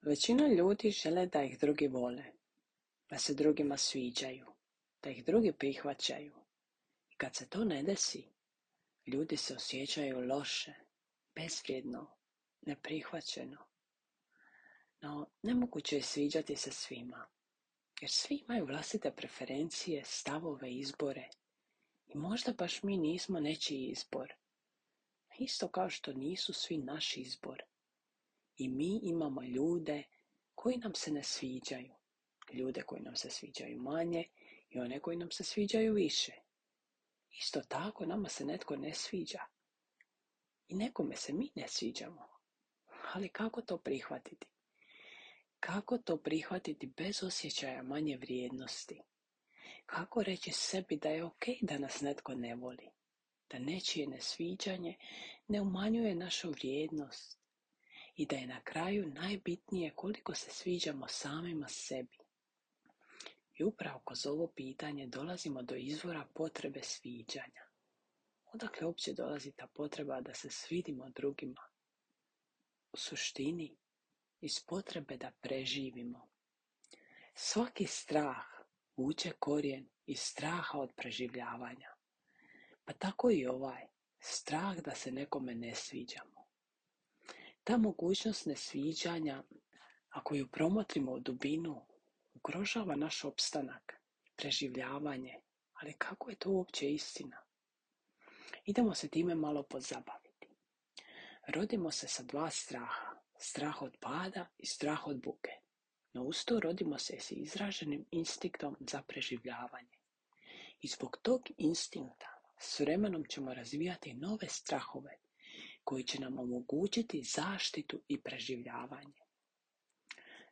Većina ljudi žele da ih drugi vole, da se drugima sviđaju, da ih drugi prihvaćaju. I kad se to ne desi, ljudi se osjećaju loše, bezvrijedno, neprihvaćeno. No, nemoguće je sviđati se svima, jer svi imaju vlastite preferencije, stavove, izbore. I možda baš mi nismo nečiji izbor. Isto kao što nisu svi naš izbor. I mi imamo ljude koji nam se ne sviđaju. Ljude koji nam se sviđaju manje i one koji nam se sviđaju više. Isto tako nama se netko ne sviđa. I nekome se mi ne sviđamo. Ali kako to prihvatiti? Kako to prihvatiti bez osjećaja manje vrijednosti? Kako reći sebi da je ok da nas netko ne voli? Da nečije nesviđanje ne umanjuje našu vrijednost i da je na kraju najbitnije koliko se sviđamo samima sebi. I upravo kroz ovo pitanje dolazimo do izvora potrebe sviđanja. Odakle uopće dolazi ta potreba da se svidimo drugima? U suštini, iz potrebe da preživimo. Svaki strah vuče korijen iz straha od preživljavanja. Pa tako i ovaj, strah da se nekome ne sviđamo. Ta mogućnost nesviđanja, ako ju promotrimo u dubinu, ugrožava naš opstanak, preživljavanje, ali kako je to uopće istina? Idemo se time malo pozabaviti. Rodimo se sa dva straha, strah od pada i strah od buke. No uz to rodimo se s izraženim instinktom za preživljavanje. I zbog tog instinkta s vremenom ćemo razvijati nove strahove koji će nam omogućiti zaštitu i preživljavanje.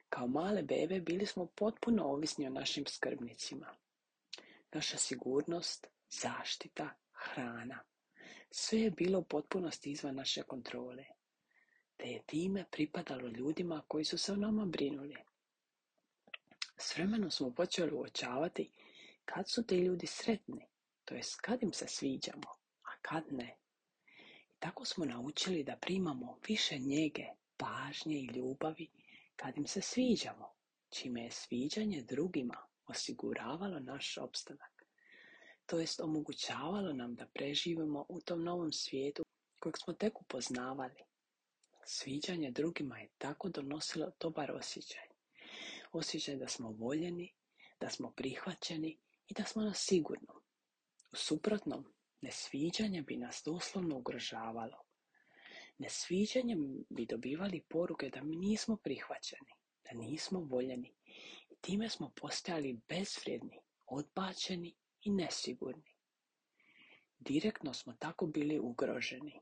Kao male bebe bili smo potpuno ovisni o našim skrbnicima. Naša sigurnost, zaštita, hrana. Sve je bilo u potpunosti izvan naše kontrole. Te je time pripadalo ljudima koji su se o nama brinuli. S vremenom smo počeli uočavati kad su ti ljudi sretni, to jest kad im se sviđamo, a kad ne. Tako smo naučili da primamo više njege, pažnje i ljubavi kad im se sviđamo, čime je sviđanje drugima osiguravalo naš opstanak. To jest omogućavalo nam da preživimo u tom novom svijetu kojeg smo tek upoznavali. Sviđanje drugima je tako donosilo dobar osjećaj. Osjećaj da smo voljeni, da smo prihvaćeni i da smo na sigurnom. U suprotnom, nesviđanje bi nas doslovno ugrožavalo. Nesviđanjem bi dobivali poruke da mi nismo prihvaćeni, da nismo voljeni i time smo postajali bezvrijedni, odbačeni i nesigurni. Direktno smo tako bili ugroženi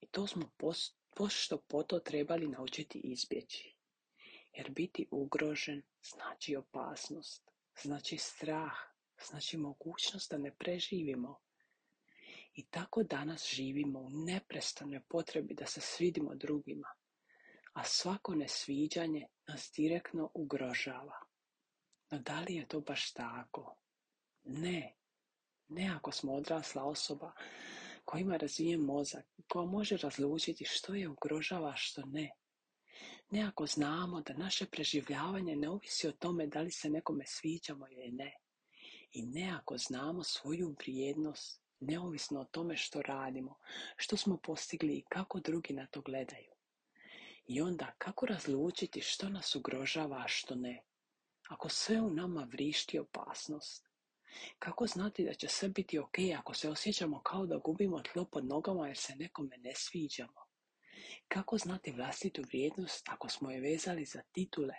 i to smo pošto poto trebali naučiti izbjeći. Jer biti ugrožen znači opasnost, znači strah, znači mogućnost da ne preživimo. I tako danas živimo u neprestanoj potrebi da se svidimo drugima, a svako nesviđanje nas direktno ugrožava. No da li je to baš tako? Ne. Ne ako smo odrasla osoba koja ima razvijen mozak, koja može razlučiti što je ugrožava, a što ne. Ne ako znamo da naše preživljavanje ne ovisi o tome da li se nekome sviđamo ili ne. I ne ako znamo svoju vrijednost, neovisno o tome što radimo, što smo postigli i kako drugi na to gledaju. I onda kako razlučiti što nas ugrožava, a što ne. Ako sve u nama vrišti opasnost. Kako znati da će sve biti ok ako se osjećamo kao da gubimo tlo pod nogama jer se nekome ne sviđamo? Kako znati vlastitu vrijednost ako smo je vezali za titule,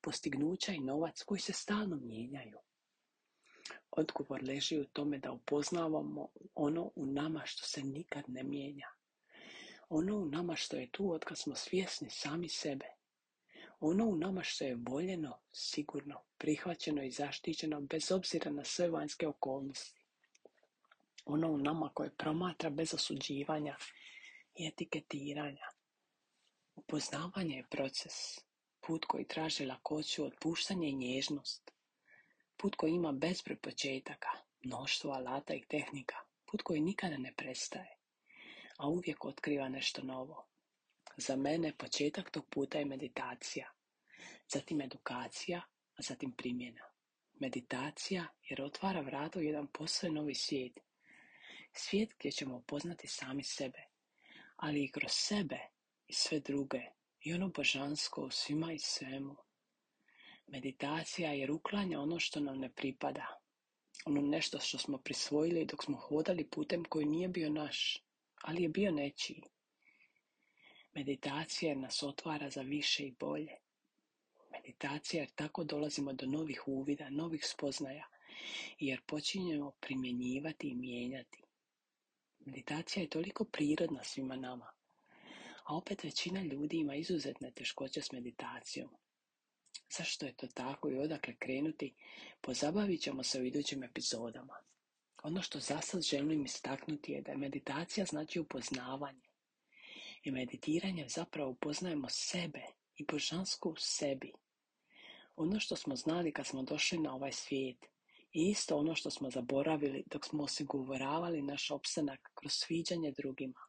postignuća i novac koji se stalno mijenjaju? Odgovor leži u tome da upoznavamo ono u nama što se nikad ne mijenja. Ono u nama što je tu od kad smo svjesni sami sebe. Ono u nama što je voljeno, sigurno, prihvaćeno i zaštićeno bez obzira na sve vanjske okolnosti. Ono u nama koje promatra bez osuđivanja i etiketiranja. Upoznavanje je proces, put koji traži lakoću, otpuštanje i nježnost. Put koji ima bezbroj početaka, mnoštvo alata i tehnika, put koji nikada ne prestaje, a uvijek otkriva nešto novo. Za mene početak tog puta je meditacija. zatim edukacija, a zatim primjena. Meditacija jer otvara vrata u jedan posve novi svijet. Svijet gdje ćemo upoznati sami sebe, ali i kroz sebe i sve druge i ono božansko u svima i svemu. Meditacija jer uklanja ono što nam ne pripada, ono nešto što smo prisvojili dok smo hodali putem koji nije bio naš, ali je bio nečiji. Meditacija nas otvara za više i bolje. Meditacija jer tako dolazimo do novih uvida, novih spoznaja, jer počinjemo primjenjivati i mijenjati. Meditacija je toliko prirodna svima nama, a opet većina ljudi ima izuzetne teškoće s meditacijom. Zašto je to tako i odakle krenuti, pozabavit ćemo se u idućim epizodama. Ono što za sad želim istaknuti je da je meditacija znači upoznavanje. I meditiranje zapravo upoznajemo sebe i božansko u sebi. Ono što smo znali kad smo došli na ovaj svijet i isto ono što smo zaboravili dok smo osiguravali naš opstanak kroz sviđanje drugima.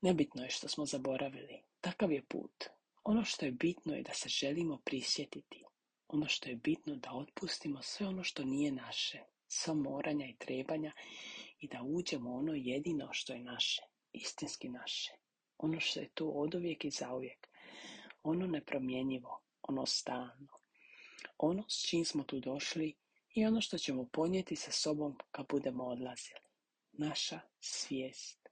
Nebitno je što smo zaboravili, takav je put. Ono što je bitno je da se želimo prisjetiti. Ono što je bitno da otpustimo sve ono što nije naše, sva moranja i trebanja i da uđemo ono jedino što je naše, istinski naše. Ono što je tu oduvijek i zauvijek. Ono nepromjenjivo, ono stalno. Ono s čim smo tu došli i ono što ćemo ponijeti sa sobom kad budemo odlazili. Naša svijest.